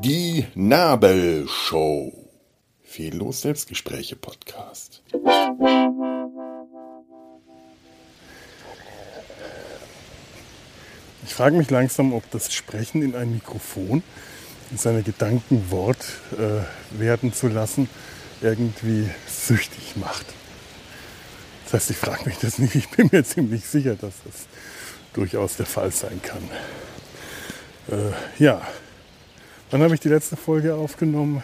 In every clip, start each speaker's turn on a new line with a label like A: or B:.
A: Die Nabelshow. Fehllos Selbstgespräche Podcast.
B: Ich frage mich langsam, ob das Sprechen in ein Mikrofon, in seine Gedanken Wort äh, werden zu lassen, irgendwie süchtig macht. Das heißt, ich frage mich das nicht. Ich bin mir ziemlich sicher, dass das durchaus der Fall sein kann. Äh, ja, wann habe ich die letzte Folge aufgenommen?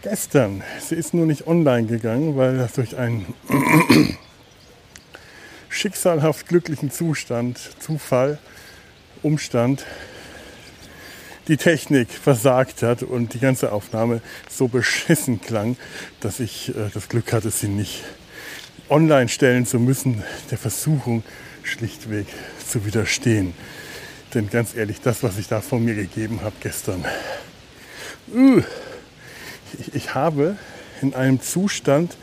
B: Gestern. Sie ist nur nicht online gegangen, weil durch einen schicksalhaft glücklichen Zustand, Zufall, Umstand die Technik versagt hat und die ganze Aufnahme so beschissen klang, dass ich äh, das Glück hatte, sie nicht online stellen zu müssen, der Versuchung schlichtweg zu widerstehen. Denn ganz ehrlich, das, was ich da von mir gegeben habe gestern, uh, ich, ich, habe in einem Zustand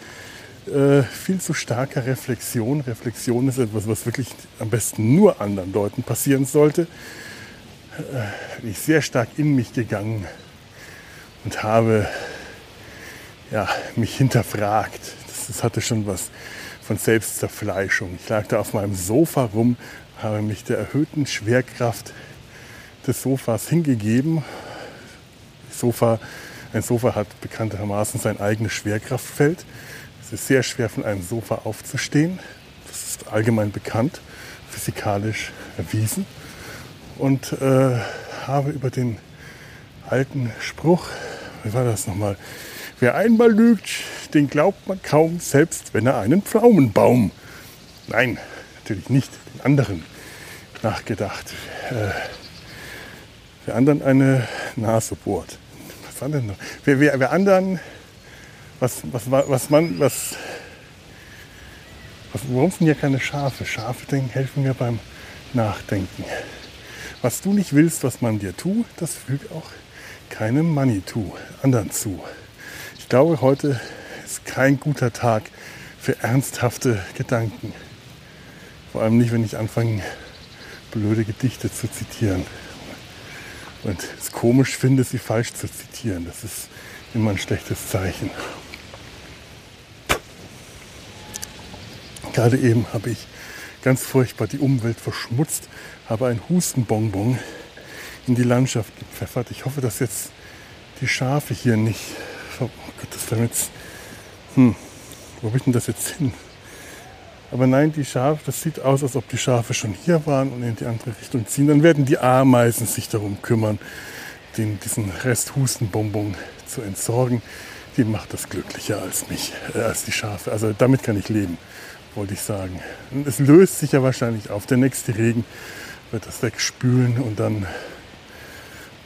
B: äh, viel zu starker Reflexion, Reflexion ist etwas, was wirklich am besten nur anderen Leuten passieren sollte, äh, ich sehr stark in mich gegangen und habe ja, mich hinterfragt. Das hatte schon was von Selbstzerfleischung. Ich lag da auf meinem Sofa rum, habe mich der erhöhten Schwerkraft des Sofas hingegeben. Sofa, ein Sofa hat bekanntermaßen sein eigenes Schwerkraftfeld. Es ist sehr schwer von einem Sofa aufzustehen. Das ist allgemein bekannt, physikalisch erwiesen und äh, habe über den alten Spruch, wie war das nochmal? Wer einmal lügt, den glaubt man kaum, selbst wenn er einen Pflaumenbaum. Nein, natürlich nicht, den anderen nachgedacht. Äh, wer anderen eine Nase bohrt. Was denn noch? Wer, wer, wer anderen, was, was, was man, was, was, warum sind hier keine Schafe? Schafe denken, helfen mir beim Nachdenken. Was du nicht willst, was man dir tut, das fügt auch keinem Manitou anderen zu. Ich glaube, heute ist kein guter Tag für ernsthafte Gedanken. Vor allem nicht, wenn ich anfange, blöde Gedichte zu zitieren. Und es komisch finde, sie falsch zu zitieren. Das ist immer ein schlechtes Zeichen. Gerade eben habe ich ganz furchtbar die Umwelt verschmutzt, habe ein Hustenbonbon in die Landschaft gepfeffert. Ich hoffe, dass jetzt die Schafe hier nicht. Gott, das jetzt. Hm, wo ich denn das jetzt hin? Aber nein, die Schafe, das sieht aus, als ob die Schafe schon hier waren und in die andere Richtung ziehen. Dann werden die Ameisen sich darum kümmern, den, diesen Rest Hustenbonbon zu entsorgen. Die macht das glücklicher als mich, äh, als die Schafe. Also damit kann ich leben wollte ich sagen. Und es löst sich ja wahrscheinlich auf. Der nächste Regen wird das wegspülen und dann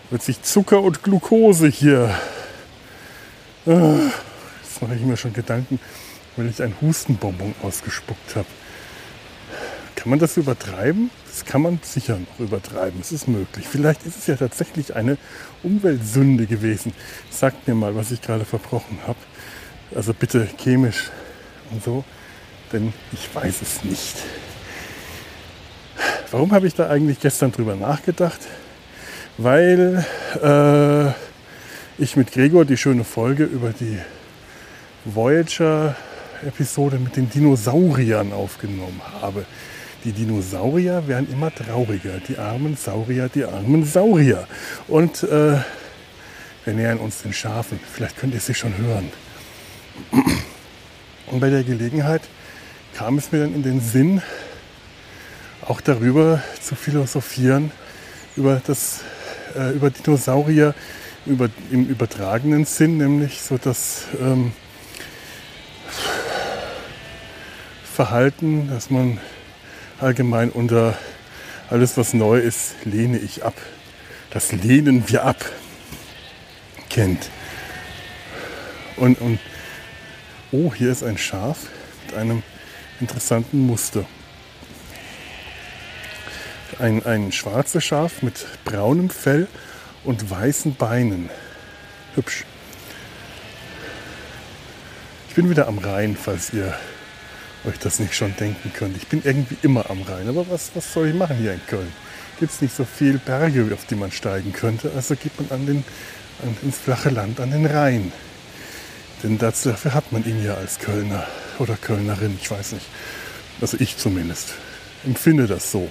B: wird sich Zucker und Glucose hier. Jetzt mache ich mir schon Gedanken, weil ich einen Hustenbonbon ausgespuckt habe. Kann man das übertreiben? Das kann man sicher noch übertreiben. Es ist möglich. Vielleicht ist es ja tatsächlich eine Umweltsünde gewesen. Sagt mir mal, was ich gerade verbrochen habe. Also bitte chemisch und so denn ich weiß es nicht. Warum habe ich da eigentlich gestern drüber nachgedacht? Weil äh, ich mit Gregor die schöne Folge über die Voyager-Episode mit den Dinosauriern aufgenommen habe. Die Dinosaurier werden immer trauriger, die armen Saurier, die armen Saurier. Und äh, wir nähern uns den Schafen. Vielleicht könnt ihr sie schon hören. Und bei der Gelegenheit kam es mir dann in den Sinn, auch darüber zu philosophieren, über, das, äh, über Dinosaurier über, im übertragenen Sinn, nämlich so das ähm, Verhalten, dass man allgemein unter alles, was neu ist, lehne ich ab. Das lehnen wir ab, kennt. Und, und oh, hier ist ein Schaf mit einem interessanten Muster. Ein, ein schwarzes Schaf mit braunem Fell und weißen Beinen. Hübsch. Ich bin wieder am Rhein, falls ihr euch das nicht schon denken könnt. Ich bin irgendwie immer am Rhein. Aber was, was soll ich machen hier in Köln? Gibt es nicht so viel Berge, auf die man steigen könnte. Also geht man an den, an, ins flache Land, an den Rhein. Denn dazu, dafür hat man ihn ja als Kölner oder Kölnerin, ich weiß nicht. Also ich zumindest empfinde das so,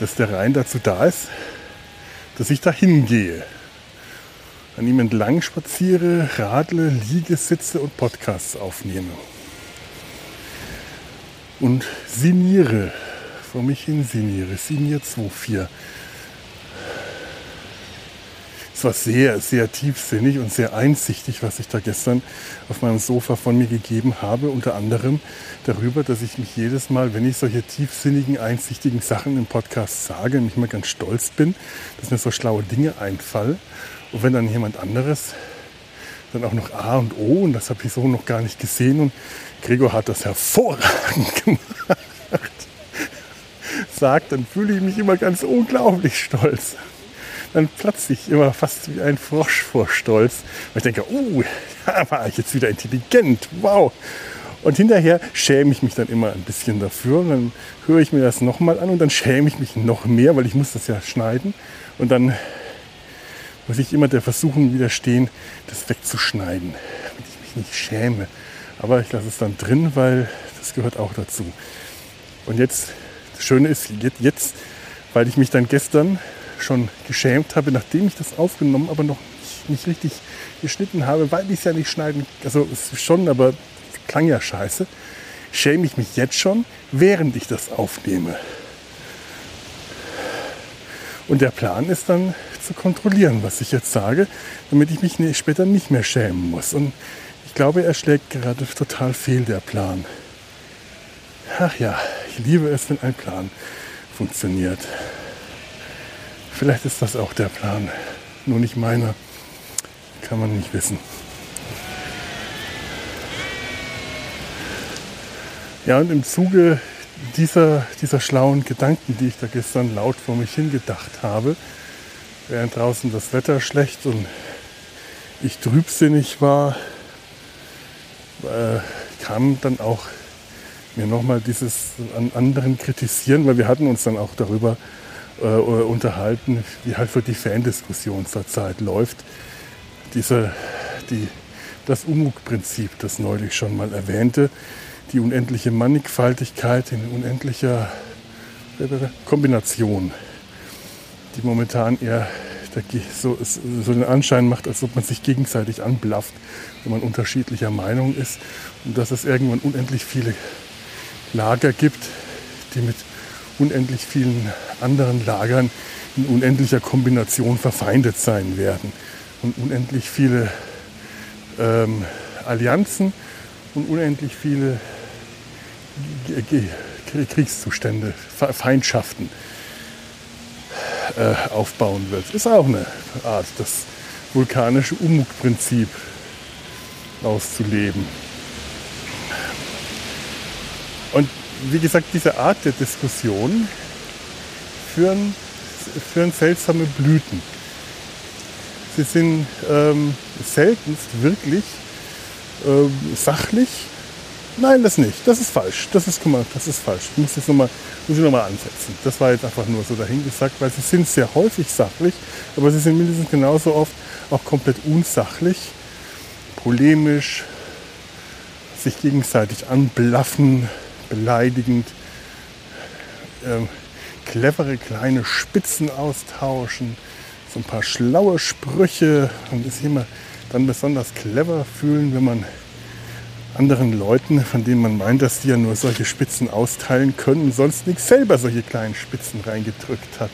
B: dass der Rhein dazu da ist, dass ich da hingehe. An ihm entlang spaziere, radle, liege, sitze und Podcasts aufnehme. Und siniere, vor mich hin siniere, sinier 2.4 es war sehr, sehr tiefsinnig und sehr einsichtig, was ich da gestern auf meinem Sofa von mir gegeben habe. Unter anderem darüber, dass ich mich jedes Mal, wenn ich solche tiefsinnigen, einsichtigen Sachen im Podcast sage, nicht mal ganz stolz bin, dass mir so schlaue Dinge einfallen. Und wenn dann jemand anderes dann auch noch A und O, und das habe ich so noch gar nicht gesehen, und Gregor hat das hervorragend gemacht, sagt, dann fühle ich mich immer ganz unglaublich stolz dann platze ich immer fast wie ein Frosch vor Stolz. Und ich denke, oh, da war ich jetzt wieder intelligent, wow. Und hinterher schäme ich mich dann immer ein bisschen dafür. Dann höre ich mir das nochmal an und dann schäme ich mich noch mehr, weil ich muss das ja schneiden. Und dann muss ich immer der Versuchung widerstehen, das wegzuschneiden, damit ich mich nicht schäme. Aber ich lasse es dann drin, weil das gehört auch dazu. Und jetzt, das Schöne ist, jetzt, weil ich mich dann gestern schon geschämt habe, nachdem ich das aufgenommen, aber noch nicht, richtig geschnitten habe, weil ich es ja nicht schneiden, also schon, aber klang ja scheiße, schäme ich mich jetzt schon, während ich das aufnehme. Und der Plan ist dann zu kontrollieren, was ich jetzt sage, damit ich mich später nicht mehr schämen muss. Und ich glaube, er schlägt gerade total fehl, der Plan. Ach ja, ich liebe es, wenn ein Plan funktioniert. Vielleicht ist das auch der Plan. Nur nicht meiner. Kann man nicht wissen. Ja, und im Zuge dieser, dieser schlauen Gedanken, die ich da gestern laut vor mich hingedacht habe, während draußen das Wetter schlecht und ich trübsinnig war, äh, kam dann auch mir nochmal dieses an anderen kritisieren, weil wir hatten uns dann auch darüber unterhalten, wie halt für die Fandiskussion zurzeit läuft. Diese, die, das Umug-Prinzip, das neulich schon mal erwähnte, die unendliche Mannigfaltigkeit in unendlicher Kombination, die momentan eher so, so den Anschein macht, als ob man sich gegenseitig anblafft, wenn man unterschiedlicher Meinung ist und dass es irgendwann unendlich viele Lager gibt, die mit unendlich vielen anderen Lagern in unendlicher Kombination verfeindet sein werden. Und unendlich viele ähm, Allianzen und unendlich viele Kriegszustände, Feindschaften äh, aufbauen wird. Ist auch eine Art, das vulkanische Umug-Prinzip auszuleben. Und wie gesagt, diese Art der Diskussion führen, führen seltsame Blüten. Sie sind ähm, seltenst wirklich ähm, sachlich. Nein, das nicht. Das ist falsch. Das ist, guck mal, das ist falsch. Ich muss, jetzt noch mal, muss ich nochmal ansetzen. Das war jetzt einfach nur so dahingesagt, weil sie sind sehr häufig sachlich, aber sie sind mindestens genauso oft auch komplett unsachlich, polemisch, sich gegenseitig anblaffen, beleidigend, äh, clevere kleine Spitzen austauschen, so ein paar schlaue Sprüche und sich immer dann besonders clever fühlen, wenn man anderen Leuten, von denen man meint, dass die ja nur solche Spitzen austeilen können, sonst nichts selber solche kleinen Spitzen reingedrückt hat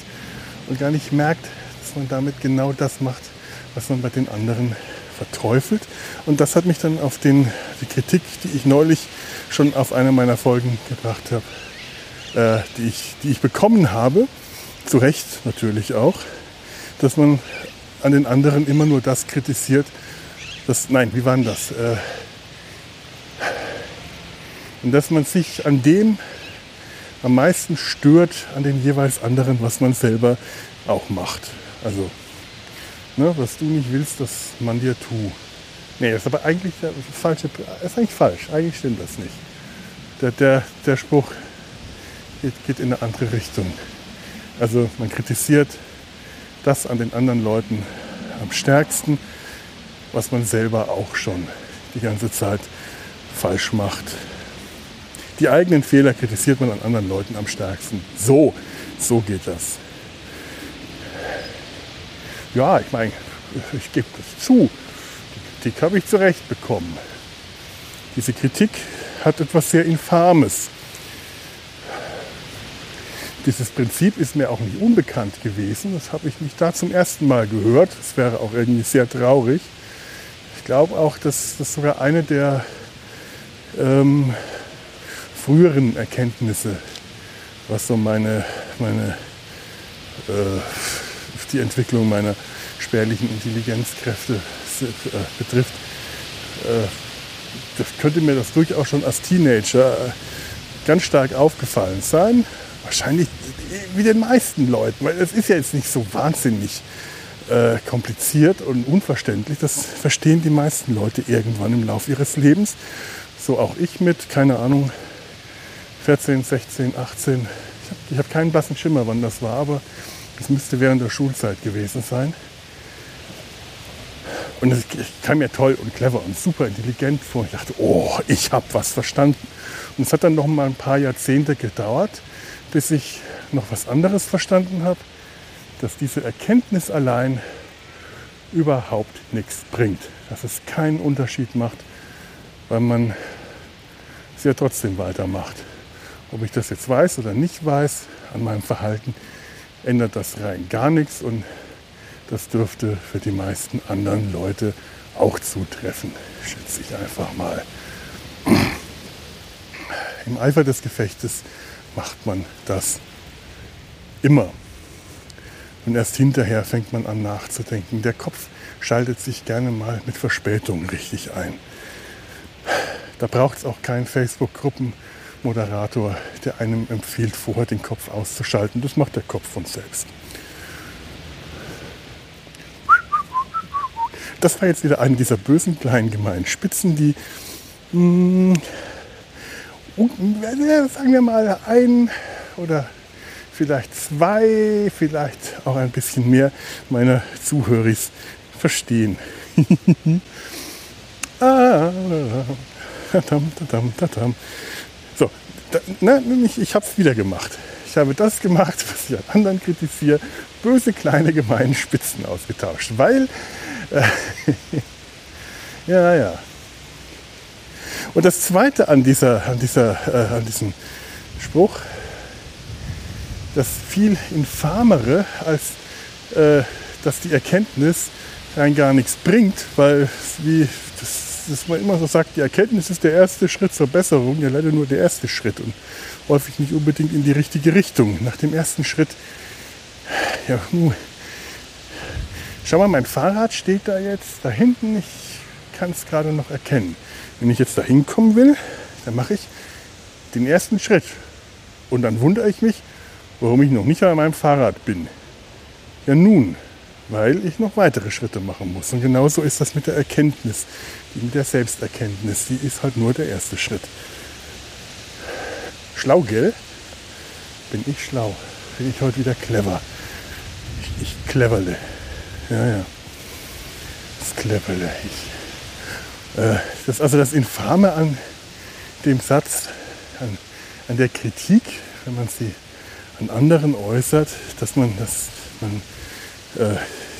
B: und gar nicht merkt, dass man damit genau das macht, was man bei den anderen verteufelt. Und das hat mich dann auf den, die Kritik, die ich neulich schon auf einer meiner Folgen gebracht habe, äh, die, ich, die ich bekommen habe, zu Recht natürlich auch, dass man an den anderen immer nur das kritisiert, das, nein, wie war denn das? Äh, und dass man sich an dem am meisten stört, an dem jeweils anderen, was man selber auch macht. Also, ne, was du nicht willst, dass man dir tu. Nee, ist aber eigentlich der falsche, ist eigentlich falsch. Eigentlich stimmt das nicht. der, der, der Spruch geht, geht in eine andere Richtung. Also man kritisiert das an den anderen Leuten am stärksten, was man selber auch schon die ganze Zeit falsch macht. Die eigenen Fehler kritisiert man an anderen Leuten am stärksten. So, so geht das. Ja, ich meine, ich gebe das zu. Kritik habe ich zurecht bekommen. Diese Kritik hat etwas sehr Infames. Dieses Prinzip ist mir auch nicht unbekannt gewesen. Das habe ich nicht da zum ersten Mal gehört. Das wäre auch irgendwie sehr traurig. Ich glaube auch, dass das sogar eine der ähm, früheren Erkenntnisse, was so meine, meine äh, die Entwicklung meiner spärlichen Intelligenzkräfte äh, betrifft, äh, das könnte mir das durchaus schon als Teenager äh, ganz stark aufgefallen sein. Wahrscheinlich wie den meisten Leuten, weil es ist ja jetzt nicht so wahnsinnig kompliziert und unverständlich. Das verstehen die meisten Leute irgendwann im Laufe ihres Lebens. So auch ich mit, keine Ahnung, 14, 16, 18. Ich habe hab keinen blassen Schimmer, wann das war, aber es müsste während der Schulzeit gewesen sein. Und das kam mir toll und clever und super intelligent vor. Ich dachte, oh, ich habe was verstanden. Und es hat dann noch mal ein paar Jahrzehnte gedauert, bis ich noch was anderes verstanden habe, dass diese Erkenntnis allein überhaupt nichts bringt. Dass es keinen Unterschied macht, weil man es ja trotzdem weitermacht. Ob ich das jetzt weiß oder nicht weiß, an meinem Verhalten ändert das rein gar nichts und das dürfte für die meisten anderen Leute auch zutreffen, schätze ich einfach mal. Im Eifer des Gefechtes macht man das immer. Und erst hinterher fängt man an nachzudenken. Der Kopf schaltet sich gerne mal mit Verspätung richtig ein. Da braucht es auch keinen Facebook-Gruppenmoderator, der einem empfiehlt, vorher den Kopf auszuschalten. Das macht der Kopf von selbst. Das war jetzt wieder eine dieser bösen kleinen gemeinen Spitzen, die, mh, hm, sagen wir mal, ein oder vielleicht zwei, vielleicht auch ein bisschen mehr meiner Zuhörer verstehen. ah, so, da, na, ich, ich habe es wieder gemacht. Ich habe das gemacht, was ich an anderen kritisiere. Böse kleine gemeine Spitzen ausgetauscht, weil ja, ja. Und das Zweite an, dieser, an, dieser, äh, an diesem Spruch, das viel infamere, als äh, dass die Erkenntnis rein gar nichts bringt, weil wie das, das man immer so sagt, die Erkenntnis ist der erste Schritt zur Besserung, ja leider nur der erste Schritt und häufig nicht unbedingt in die richtige Richtung. Nach dem ersten Schritt, ja, nun, Schau mal, mein Fahrrad steht da jetzt da hinten. Ich kann es gerade noch erkennen. Wenn ich jetzt da hinkommen will, dann mache ich den ersten Schritt. Und dann wundere ich mich, warum ich noch nicht an meinem Fahrrad bin. Ja nun, weil ich noch weitere Schritte machen muss. Und genauso ist das mit der Erkenntnis, die mit der Selbsterkenntnis. Die ist halt nur der erste Schritt. Schlau, gell? Bin ich schlau? Bin ich heute wieder clever? Ich, ich cleverle. Ja, ja. Das Klepperle. Äh, das also das Infame an dem Satz, an, an der Kritik, wenn man sie an anderen äußert, dass man, dass man äh,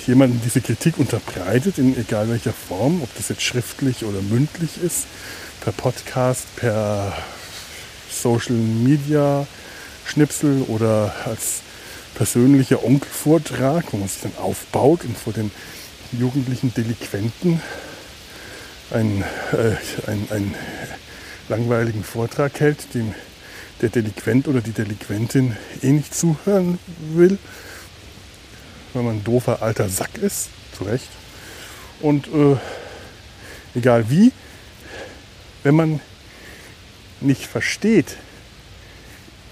B: jemandem diese Kritik unterbreitet, in egal welcher Form, ob das jetzt schriftlich oder mündlich ist, per Podcast, per Social Media Schnipsel oder als persönlicher Onkelvortrag, wo man sich dann aufbaut und vor den jugendlichen Delinquenten einen, äh, einen, einen langweiligen Vortrag hält, dem der Delinquent oder die Delinquentin eh nicht zuhören will, weil man ein doofer alter Sack ist, zu Recht. Und äh, egal wie, wenn man nicht versteht,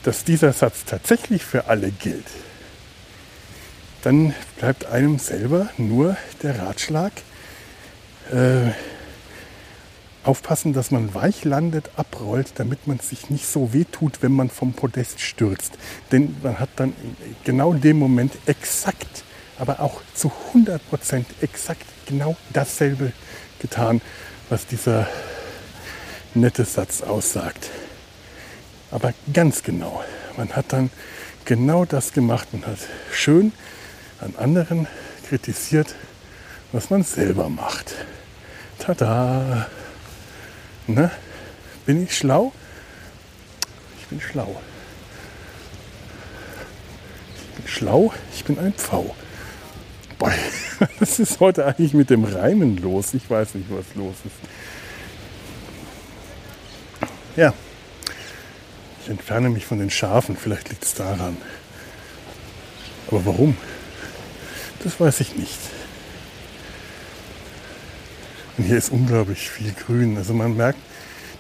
B: dass dieser Satz tatsächlich für alle gilt, dann bleibt einem selber nur der Ratschlag, äh, aufpassen, dass man weich landet, abrollt, damit man sich nicht so wehtut, wenn man vom Podest stürzt. Denn man hat dann genau in dem Moment exakt, aber auch zu 100 Prozent exakt genau dasselbe getan, was dieser nette Satz aussagt. Aber ganz genau. Man hat dann genau das gemacht. Man hat schön an anderen kritisiert, was man selber macht. Tada! Ne? Bin ich schlau? Ich bin schlau. Ich bin schlau, ich bin ein Pfau. Boah, was ist heute eigentlich mit dem Reimen los? Ich weiß nicht, was los ist. Ja, ich entferne mich von den Schafen, vielleicht liegt es daran. Aber warum? Das weiß ich nicht. Und hier ist unglaublich viel Grün. Also man merkt,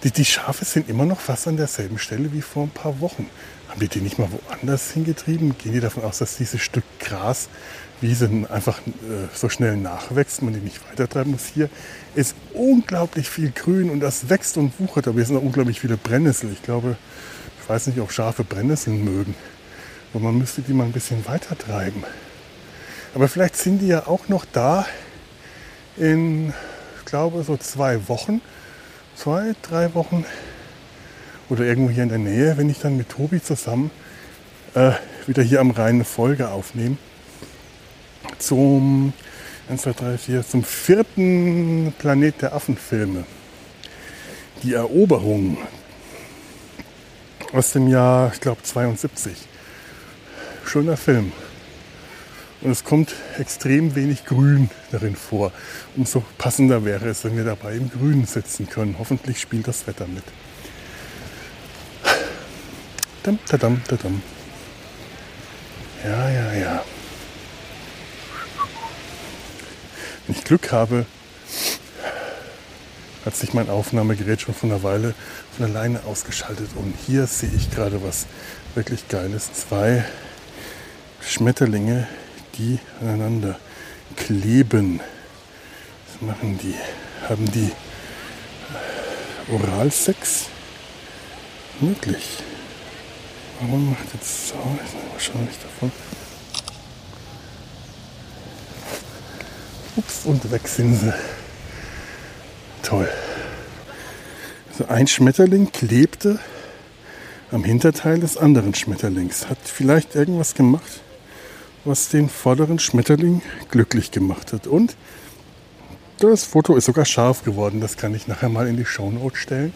B: die, die Schafe sind immer noch fast an derselben Stelle wie vor ein paar Wochen. Haben die die nicht mal woanders hingetrieben? Gehen die davon aus, dass dieses Stück Graswiese einfach äh, so schnell nachwächst, man die nicht weitertreiben muss? Hier ist unglaublich viel Grün und das wächst und wuchert, aber hier sind auch unglaublich viele Brennnessel. Ich glaube, ich weiß nicht, ob Schafe Brennnesseln mögen. Aber man müsste die mal ein bisschen weiter treiben. Aber vielleicht sind die ja auch noch da in glaube, so zwei Wochen, zwei, drei Wochen oder irgendwo hier in der Nähe, wenn ich dann mit Tobi zusammen äh, wieder hier am Rhein eine Folge aufnehme. Zum 1, 2, 3, 4, zum vierten Planet der Affenfilme. Die Eroberung aus dem Jahr, ich glaube, 72. Schöner Film. Und es kommt extrem wenig Grün darin vor. Umso passender wäre es, wenn wir dabei im Grün sitzen können. Hoffentlich spielt das Wetter mit. Dam, tadam, tadam. Ja, ja, ja. Wenn ich Glück habe, hat sich mein Aufnahmegerät schon von einer Weile von alleine ausgeschaltet. Und hier sehe ich gerade was wirklich Geiles. Zwei Schmetterlinge, die aneinander kleben. Was machen die? Haben die äh, Oralsex? Wirklich? Warum macht jetzt so? Ist wahrscheinlich davon. Ups, und weg sind sie. Toll. Also ein Schmetterling klebte am Hinterteil des anderen Schmetterlings. Hat vielleicht irgendwas gemacht? Was den vorderen Schmetterling glücklich gemacht hat. Und das Foto ist sogar scharf geworden. Das kann ich nachher mal in die Shownote stellen.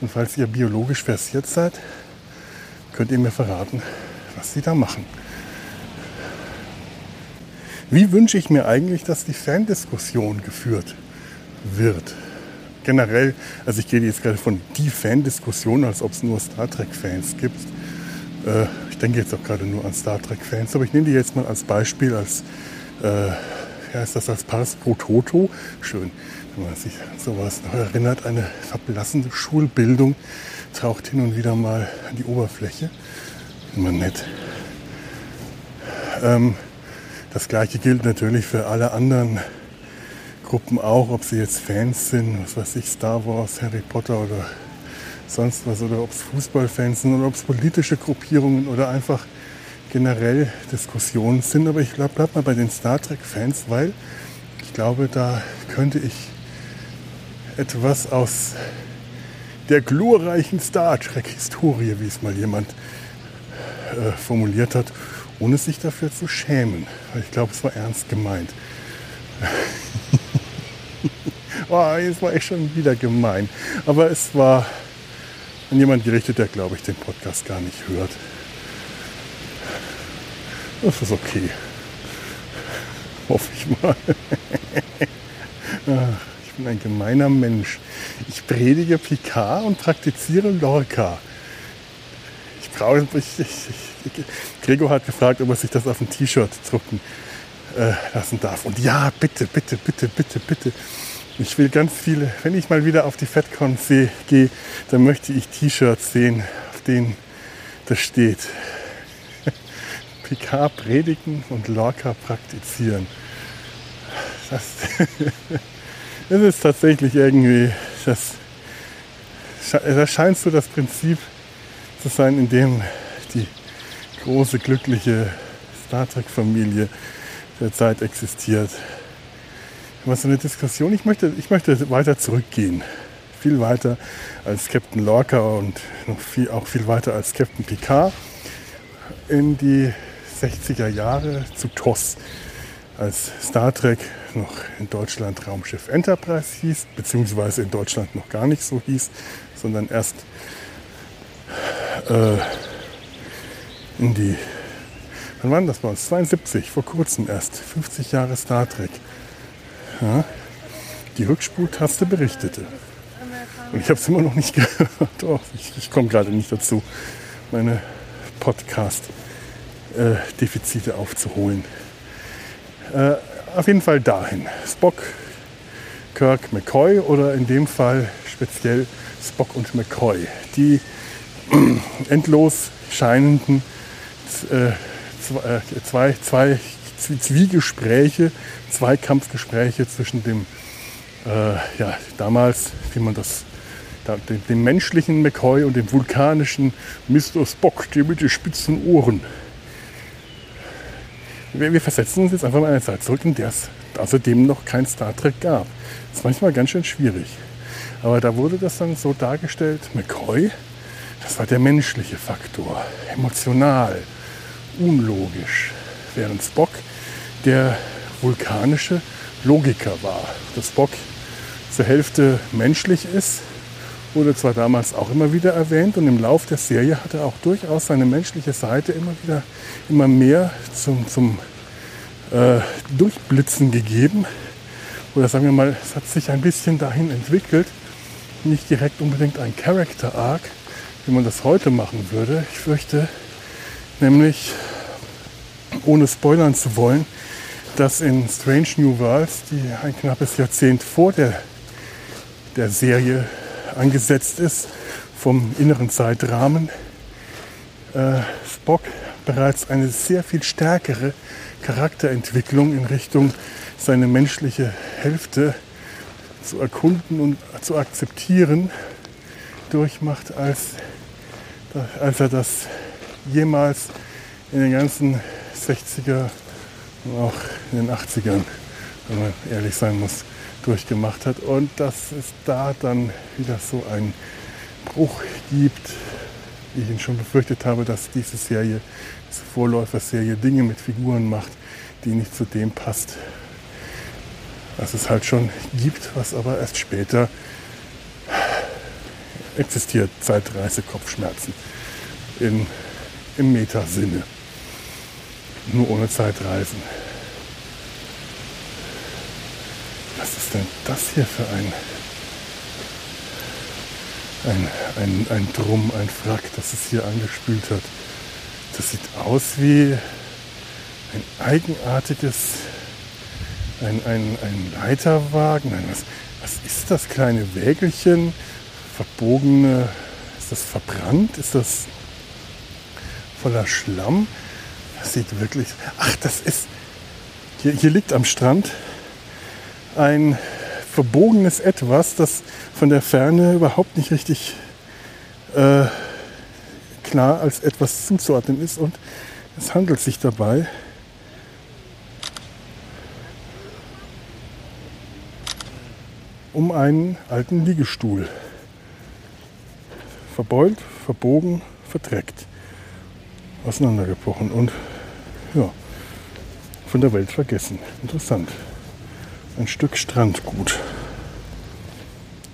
B: Und falls ihr biologisch versiert seid, könnt ihr mir verraten, was sie da machen. Wie wünsche ich mir eigentlich, dass die Fandiskussion geführt wird? Generell, also ich gehe jetzt gerade von die Fandiskussion, als ob es nur Star Trek-Fans gibt. Äh, denke jetzt auch gerade nur an Star Trek-Fans, aber ich nehme die jetzt mal als Beispiel, als, äh, ja, ist das als Pars pro Toto? Schön, wenn man sich an sowas noch erinnert. Eine verblassende Schulbildung taucht hin und wieder mal an die Oberfläche. Immer nett. Ähm, das gleiche gilt natürlich für alle anderen Gruppen auch, ob sie jetzt Fans sind, was weiß ich, Star Wars, Harry Potter oder sonst was oder ob es Fußballfans sind oder ob es politische Gruppierungen oder einfach generell Diskussionen sind. Aber ich bleib, bleib mal bei den Star Trek-Fans, weil ich glaube, da könnte ich etwas aus der glorreichen Star Trek-Historie, wie es mal jemand äh, formuliert hat, ohne sich dafür zu schämen. Ich glaube, es war ernst gemeint. oh, jetzt war ich schon wieder gemein. Aber es war an jemand gerichtet, der, glaube ich, den Podcast gar nicht hört. Das ist okay. Hoffe ich mal. ich bin ein gemeiner Mensch. Ich predige Picard und praktiziere Lorca. Ich brauche. Ich, ich, ich, Gregor hat gefragt, ob er sich das auf ein T-Shirt drucken äh, lassen darf. Und ja, bitte, bitte, bitte, bitte, bitte. Ich will ganz viele, wenn ich mal wieder auf die FedCon gehe, dann möchte ich T-Shirts sehen, auf denen das steht. Picard predigen und Lorca praktizieren. Das, das ist tatsächlich irgendwie das da scheint so das Prinzip zu sein, in dem die große, glückliche Star Trek-Familie der Zeit existiert. Was so eine Diskussion, ich möchte, ich möchte weiter zurückgehen. Viel weiter als Captain Lorca und noch viel, auch viel weiter als Captain Picard in die 60er Jahre zu TOS, als Star Trek noch in Deutschland Raumschiff Enterprise hieß, beziehungsweise in Deutschland noch gar nicht so hieß, sondern erst äh, in die, wann war das bei uns? 72, vor kurzem erst, 50 Jahre Star Trek. Ja, die Rückspultaste berichtete. Und ich habe es immer noch nicht gehört. Oh, ich, ich komme gerade nicht dazu, meine Podcast-Defizite äh, aufzuholen. Äh, auf jeden Fall dahin. Spock, Kirk, McCoy oder in dem Fall speziell Spock und McCoy. Die endlos scheinenden äh, zwei, zwei Zwiegespräche, Zweikampfgespräche zwischen dem, äh, ja, damals, wie man das, dem, dem, menschlichen McCoy und dem vulkanischen Mr. Spock, der mit den spitzen Ohren. Wir, wir versetzen uns jetzt einfach mal in eine Zeit zurück, in der es außerdem noch kein Star Trek gab. Das ist manchmal ganz schön schwierig. Aber da wurde das dann so dargestellt, McCoy, das war der menschliche Faktor, emotional, unlogisch. Während Spock der vulkanische Logiker war. Dass Spock zur Hälfte menschlich ist, wurde zwar damals auch immer wieder erwähnt und im Lauf der Serie hat er auch durchaus seine menschliche Seite immer wieder immer mehr zum, zum äh, Durchblitzen gegeben. Oder sagen wir mal, es hat sich ein bisschen dahin entwickelt, nicht direkt unbedingt ein Character Arc, wie man das heute machen würde. Ich fürchte nämlich, ohne spoilern zu wollen, dass in Strange New Worlds, die ein knappes Jahrzehnt vor der, der Serie angesetzt ist, vom inneren Zeitrahmen, äh, Spock bereits eine sehr viel stärkere Charakterentwicklung in Richtung seine menschliche Hälfte zu erkunden und zu akzeptieren durchmacht, als, als er das jemals in den ganzen 60er und auch in den 80ern, wenn man ehrlich sein muss, durchgemacht hat. Und dass es da dann wieder so einen Bruch gibt, wie ich ihn schon befürchtet habe, dass diese Serie, diese Vorläuferserie Dinge mit Figuren macht, die nicht zu dem passt, was es halt schon gibt, was aber erst später existiert, Zeitreise, Kopfschmerzen in, im Metasinne nur ohne Zeitreisen. Was ist denn das hier für ein, ein, ein, ein Drum, ein Frack, das es hier angespült hat? Das sieht aus wie ein eigenartiges, ein, ein, ein Leiterwagen. Nein, was, was ist das kleine Wägelchen? Verbogene, ist das verbrannt? Ist das voller Schlamm? Das sieht wirklich. Ach, das ist. Hier, hier liegt am Strand ein verbogenes Etwas, das von der Ferne überhaupt nicht richtig äh, klar als etwas zuzuordnen ist. Und es handelt sich dabei um einen alten Liegestuhl. Verbeult, verbogen, verdreckt, auseinandergebrochen und ja, von der Welt vergessen. Interessant. Ein Stück Strandgut.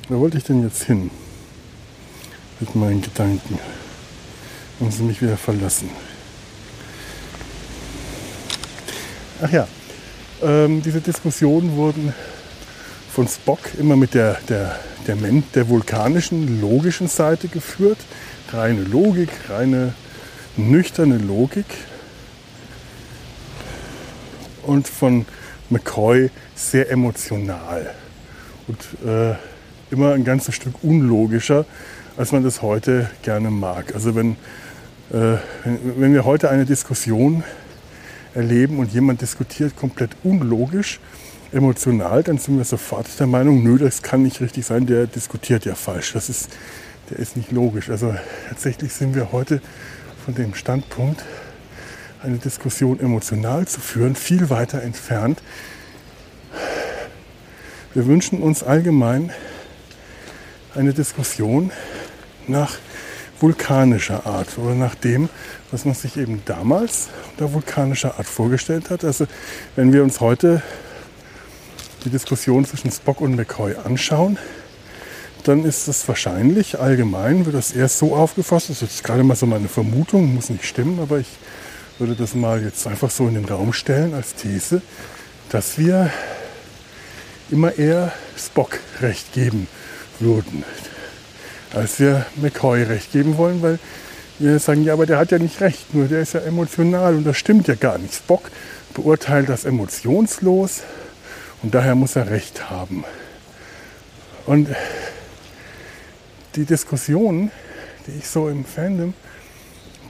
B: Wo wollte ich denn jetzt hin? Mit meinen Gedanken. Haben sie mich wieder verlassen. Ach ja, ähm, diese Diskussionen wurden von Spock immer mit der, der, der, der vulkanischen, logischen Seite geführt. Reine Logik, reine nüchterne Logik und von McCoy sehr emotional und äh, immer ein ganzes Stück unlogischer, als man das heute gerne mag. Also wenn, äh, wenn, wir heute eine Diskussion erleben und jemand diskutiert komplett unlogisch, emotional, dann sind wir sofort der Meinung, nö, das kann nicht richtig sein, der diskutiert ja falsch. Das ist, der ist nicht logisch. Also tatsächlich sind wir heute von dem Standpunkt, eine Diskussion emotional zu führen, viel weiter entfernt. Wir wünschen uns allgemein eine Diskussion nach vulkanischer Art oder nach dem, was man sich eben damals unter vulkanischer Art vorgestellt hat. Also wenn wir uns heute die Diskussion zwischen Spock und McCoy anschauen, dann ist das wahrscheinlich allgemein, wird das erst so aufgefasst, das ist jetzt gerade mal so meine Vermutung, muss nicht stimmen, aber ich würde das mal jetzt einfach so in den Raum stellen als These, dass wir immer eher Spock recht geben würden, als wir McCoy recht geben wollen, weil wir sagen, ja, aber der hat ja nicht recht, nur der ist ja emotional und das stimmt ja gar nicht. Spock beurteilt das emotionslos und daher muss er recht haben. Und die Diskussionen, die ich so im Fandom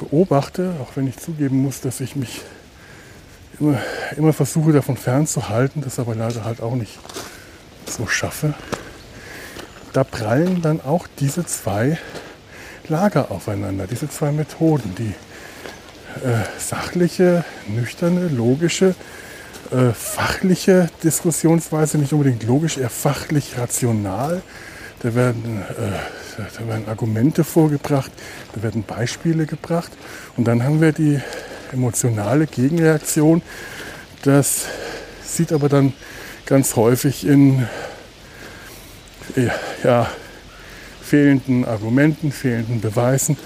B: beobachte, auch wenn ich zugeben muss, dass ich mich immer, immer versuche davon fernzuhalten, das aber leider halt auch nicht so schaffe, da prallen dann auch diese zwei Lager aufeinander, diese zwei Methoden, die äh, sachliche, nüchterne, logische, äh, fachliche Diskussionsweise, nicht unbedingt logisch, eher fachlich rational. Da werden, äh, da werden Argumente vorgebracht, da werden Beispiele gebracht und dann haben wir die emotionale Gegenreaktion. Das sieht aber dann ganz häufig in ja, fehlenden Argumenten, fehlenden Beweisen,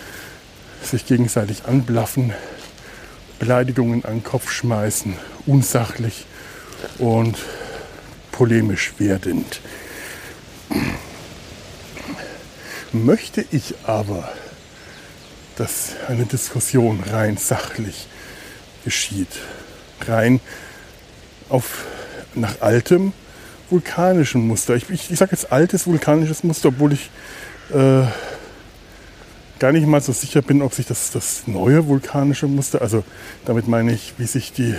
B: sich gegenseitig anblaffen, Beleidigungen an den Kopf schmeißen, unsachlich und polemisch werdend. Möchte ich aber, dass eine Diskussion rein sachlich geschieht, rein auf, nach altem vulkanischen Muster. Ich, ich, ich sage jetzt altes vulkanisches Muster, obwohl ich äh, gar nicht mal so sicher bin, ob sich das, das neue vulkanische Muster, also damit meine ich, wie sich die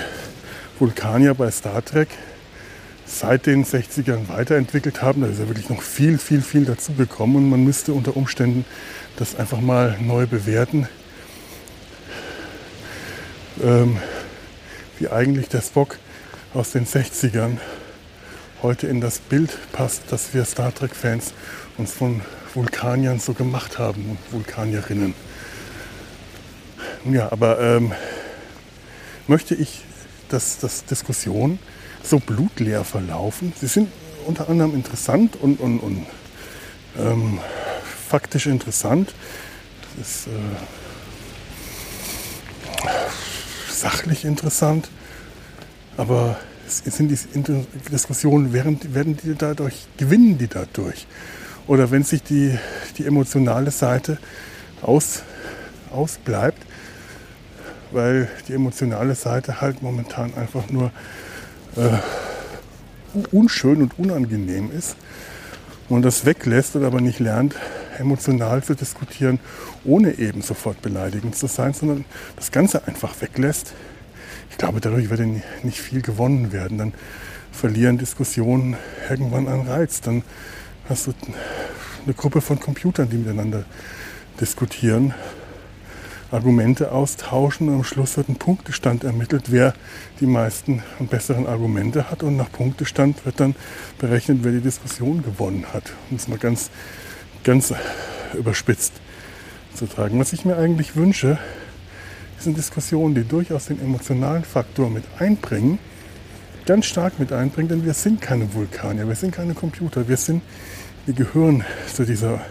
B: Vulkanier bei Star Trek seit den 60ern weiterentwickelt haben. Da ist ja wirklich noch viel, viel, viel dazugekommen und man müsste unter Umständen das einfach mal neu bewerten. Ähm, wie eigentlich der Spock aus den 60ern heute in das Bild passt, das wir Star Trek-Fans uns von Vulkaniern so gemacht haben und Vulkanierinnen. Ja, aber ähm, möchte ich, dass, dass Diskussionen so blutleer verlaufen? Sie sind unter anderem interessant und, und, und ähm, faktisch interessant. Das ist äh, sachlich interessant, aber sind die Diskussionen, werden, die dadurch, gewinnen die dadurch? Oder wenn sich die, die emotionale Seite aus, ausbleibt, weil die emotionale Seite halt momentan einfach nur äh, unschön und unangenehm ist und das weglässt oder aber nicht lernt, emotional zu diskutieren, ohne eben sofort beleidigend zu sein, sondern das Ganze einfach weglässt, ich glaube, dadurch wird nicht viel gewonnen werden. Dann verlieren Diskussionen irgendwann an Reiz. Dann hast du eine Gruppe von Computern, die miteinander diskutieren, Argumente austauschen am Schluss wird ein Punktestand ermittelt, wer die meisten und besseren Argumente hat und nach Punktestand wird dann berechnet, wer die Diskussion gewonnen hat. Um es mal ganz, ganz überspitzt zu tragen. Was ich mir eigentlich wünsche, sind Diskussionen, die durchaus den emotionalen Faktor mit einbringen, ganz stark mit einbringen, denn wir sind keine Vulkanier, wir sind keine Computer, wir sind, wir gehören zu dieser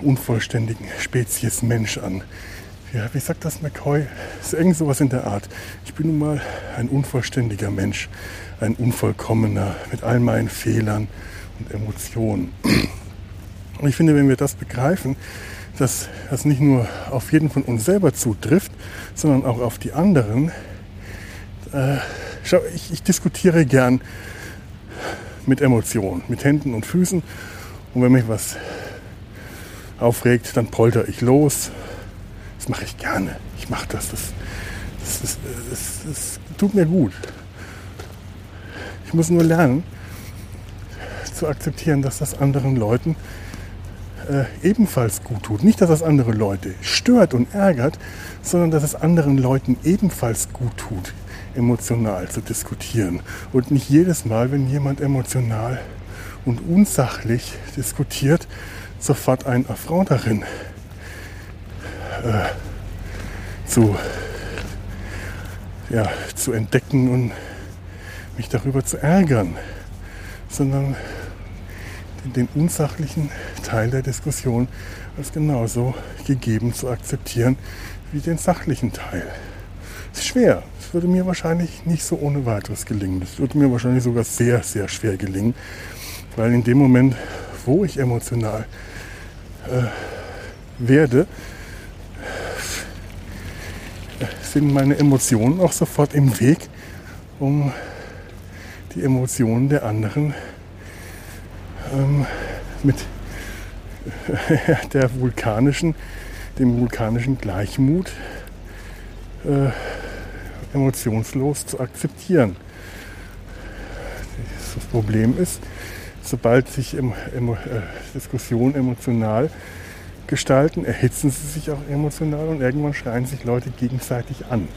B: unvollständigen Spezies Mensch an. Ja, wie sagt das McCoy? ist irgend sowas in der Art. Ich bin nun mal ein unvollständiger Mensch, ein Unvollkommener mit all meinen Fehlern und Emotionen. Und ich finde, wenn wir das begreifen, dass das nicht nur auf jeden von uns selber zutrifft, sondern auch auf die anderen. Äh, schau, ich, ich diskutiere gern mit Emotionen, mit Händen und Füßen. Und wenn mich was aufregt, dann polter ich los. Das mache ich gerne. Ich mache das. Das, das, das, das, das tut mir gut. Ich muss nur lernen zu akzeptieren, dass das anderen Leuten äh, ebenfalls gut tut. Nicht, dass es andere Leute stört und ärgert, sondern dass es anderen Leuten ebenfalls gut tut, emotional zu diskutieren. Und nicht jedes Mal, wenn jemand emotional und unsachlich diskutiert, sofort ein Affront darin äh, zu, ja, zu entdecken und mich darüber zu ärgern, sondern den unsachlichen Teil der Diskussion als genauso gegeben zu akzeptieren wie den sachlichen Teil. Das ist schwer. Das würde mir wahrscheinlich nicht so ohne weiteres gelingen. Das würde mir wahrscheinlich sogar sehr, sehr schwer gelingen, weil in dem Moment, wo ich emotional äh, werde, sind meine Emotionen auch sofort im Weg, um die Emotionen der anderen ähm, mit der vulkanischen, dem vulkanischen Gleichmut äh, emotionslos zu akzeptieren. Das Problem ist, sobald sich äh, Diskussionen emotional gestalten, erhitzen sie sich auch emotional und irgendwann schreien sich Leute gegenseitig an.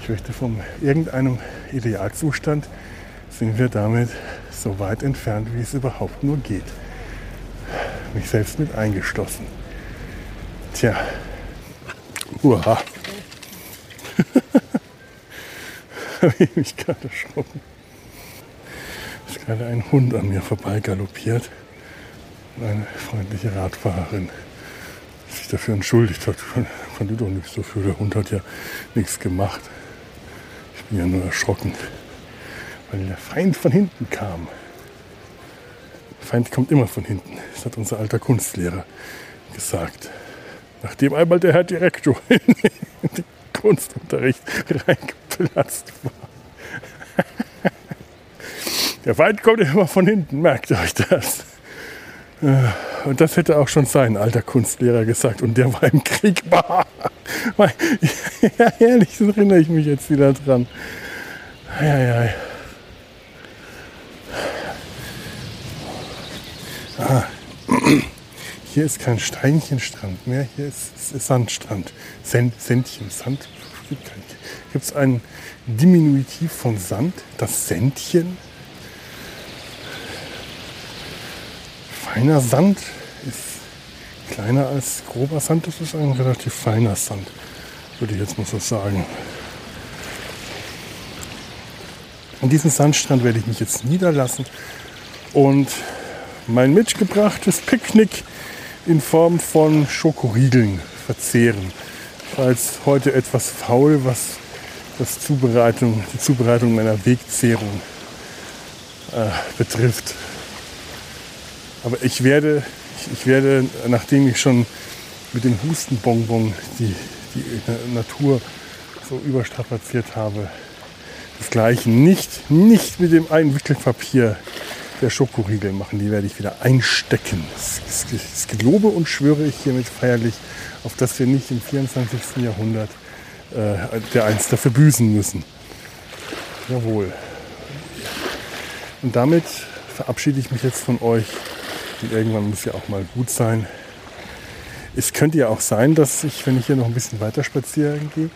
B: Ich möchte von irgendeinem Idealzustand sind wir damit so weit entfernt, wie es überhaupt nur geht. Mich selbst mit eingeschlossen. Tja. Uha. Habe ich mich gerade erschrocken. Ist gerade ein Hund an mir vorbei galoppiert. Eine freundliche Radfahrerin sich dafür entschuldigt hat. Ich doch nichts dafür. Der Hund hat ja nichts gemacht. Ich bin ja nur erschrocken weil der Feind von hinten kam. Der Feind kommt immer von hinten. Das hat unser alter Kunstlehrer gesagt. Nachdem einmal der Herr Direktor in den Kunstunterricht reingeplatzt war. Der Feind kommt immer von hinten, merkt euch das. Und das hätte auch schon sein alter Kunstlehrer gesagt. Und der war im Krieg. Ja, ehrlich, so erinnere ich mich jetzt wieder dran. Ja, ja, ja. Ah, hier ist kein Steinchenstrand mehr, hier ist, ist Sandstrand. Send, Sendchen, Sand. Gibt es ein Diminutiv von Sand, das Sendchen? Feiner Sand ist kleiner als grober Sand, das ist ein relativ feiner Sand, würde ich jetzt mal so sagen. An diesem Sandstrand werde ich mich jetzt niederlassen und mein mitgebrachtes Picknick in Form von Schokoriegeln verzehren. Jetzt heute etwas faul, was das Zubereitung, die Zubereitung meiner Wegzehrung äh, betrifft. Aber ich werde, ich, ich, werde, nachdem ich schon mit dem Hustenbonbon die, die Natur so überstrapaziert habe, das gleiche nicht, nicht mit dem Einwickelpapier der Schokoriegel machen. Die werde ich wieder einstecken. Das, gelobe und schwöre ich hiermit feierlich, auf dass wir nicht im 24. Jahrhundert äh, der einst dafür büßen müssen. Jawohl. Und damit verabschiede ich mich jetzt von euch. Und irgendwann muss ja auch mal gut sein. Es könnte ja auch sein, dass ich, wenn ich hier noch ein bisschen weiter spazieren gehe,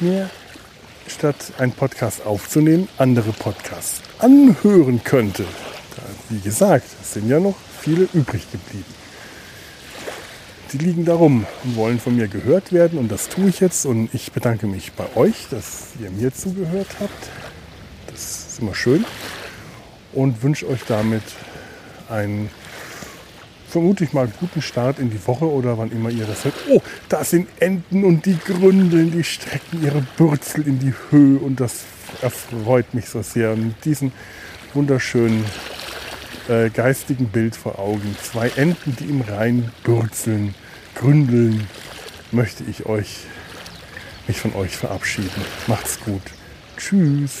B: mir statt einen Podcast aufzunehmen, andere Podcasts anhören könnte wie gesagt, es sind ja noch viele übrig geblieben. Die liegen darum und wollen von mir gehört werden und das tue ich jetzt und ich bedanke mich bei euch, dass ihr mir zugehört habt. Das ist immer schön und wünsche euch damit einen vermutlich mal guten Start in die Woche oder wann immer ihr das hört. Oh, da sind Enten und die gründeln, die strecken ihre Bürzel in die Höhe und das erfreut mich so sehr. Mit diesen wunderschönen äh, geistigen Bild vor Augen. Zwei Enten, die im Rhein bürzeln, gründeln, möchte ich euch, mich von euch verabschieden. Macht's gut. Tschüss.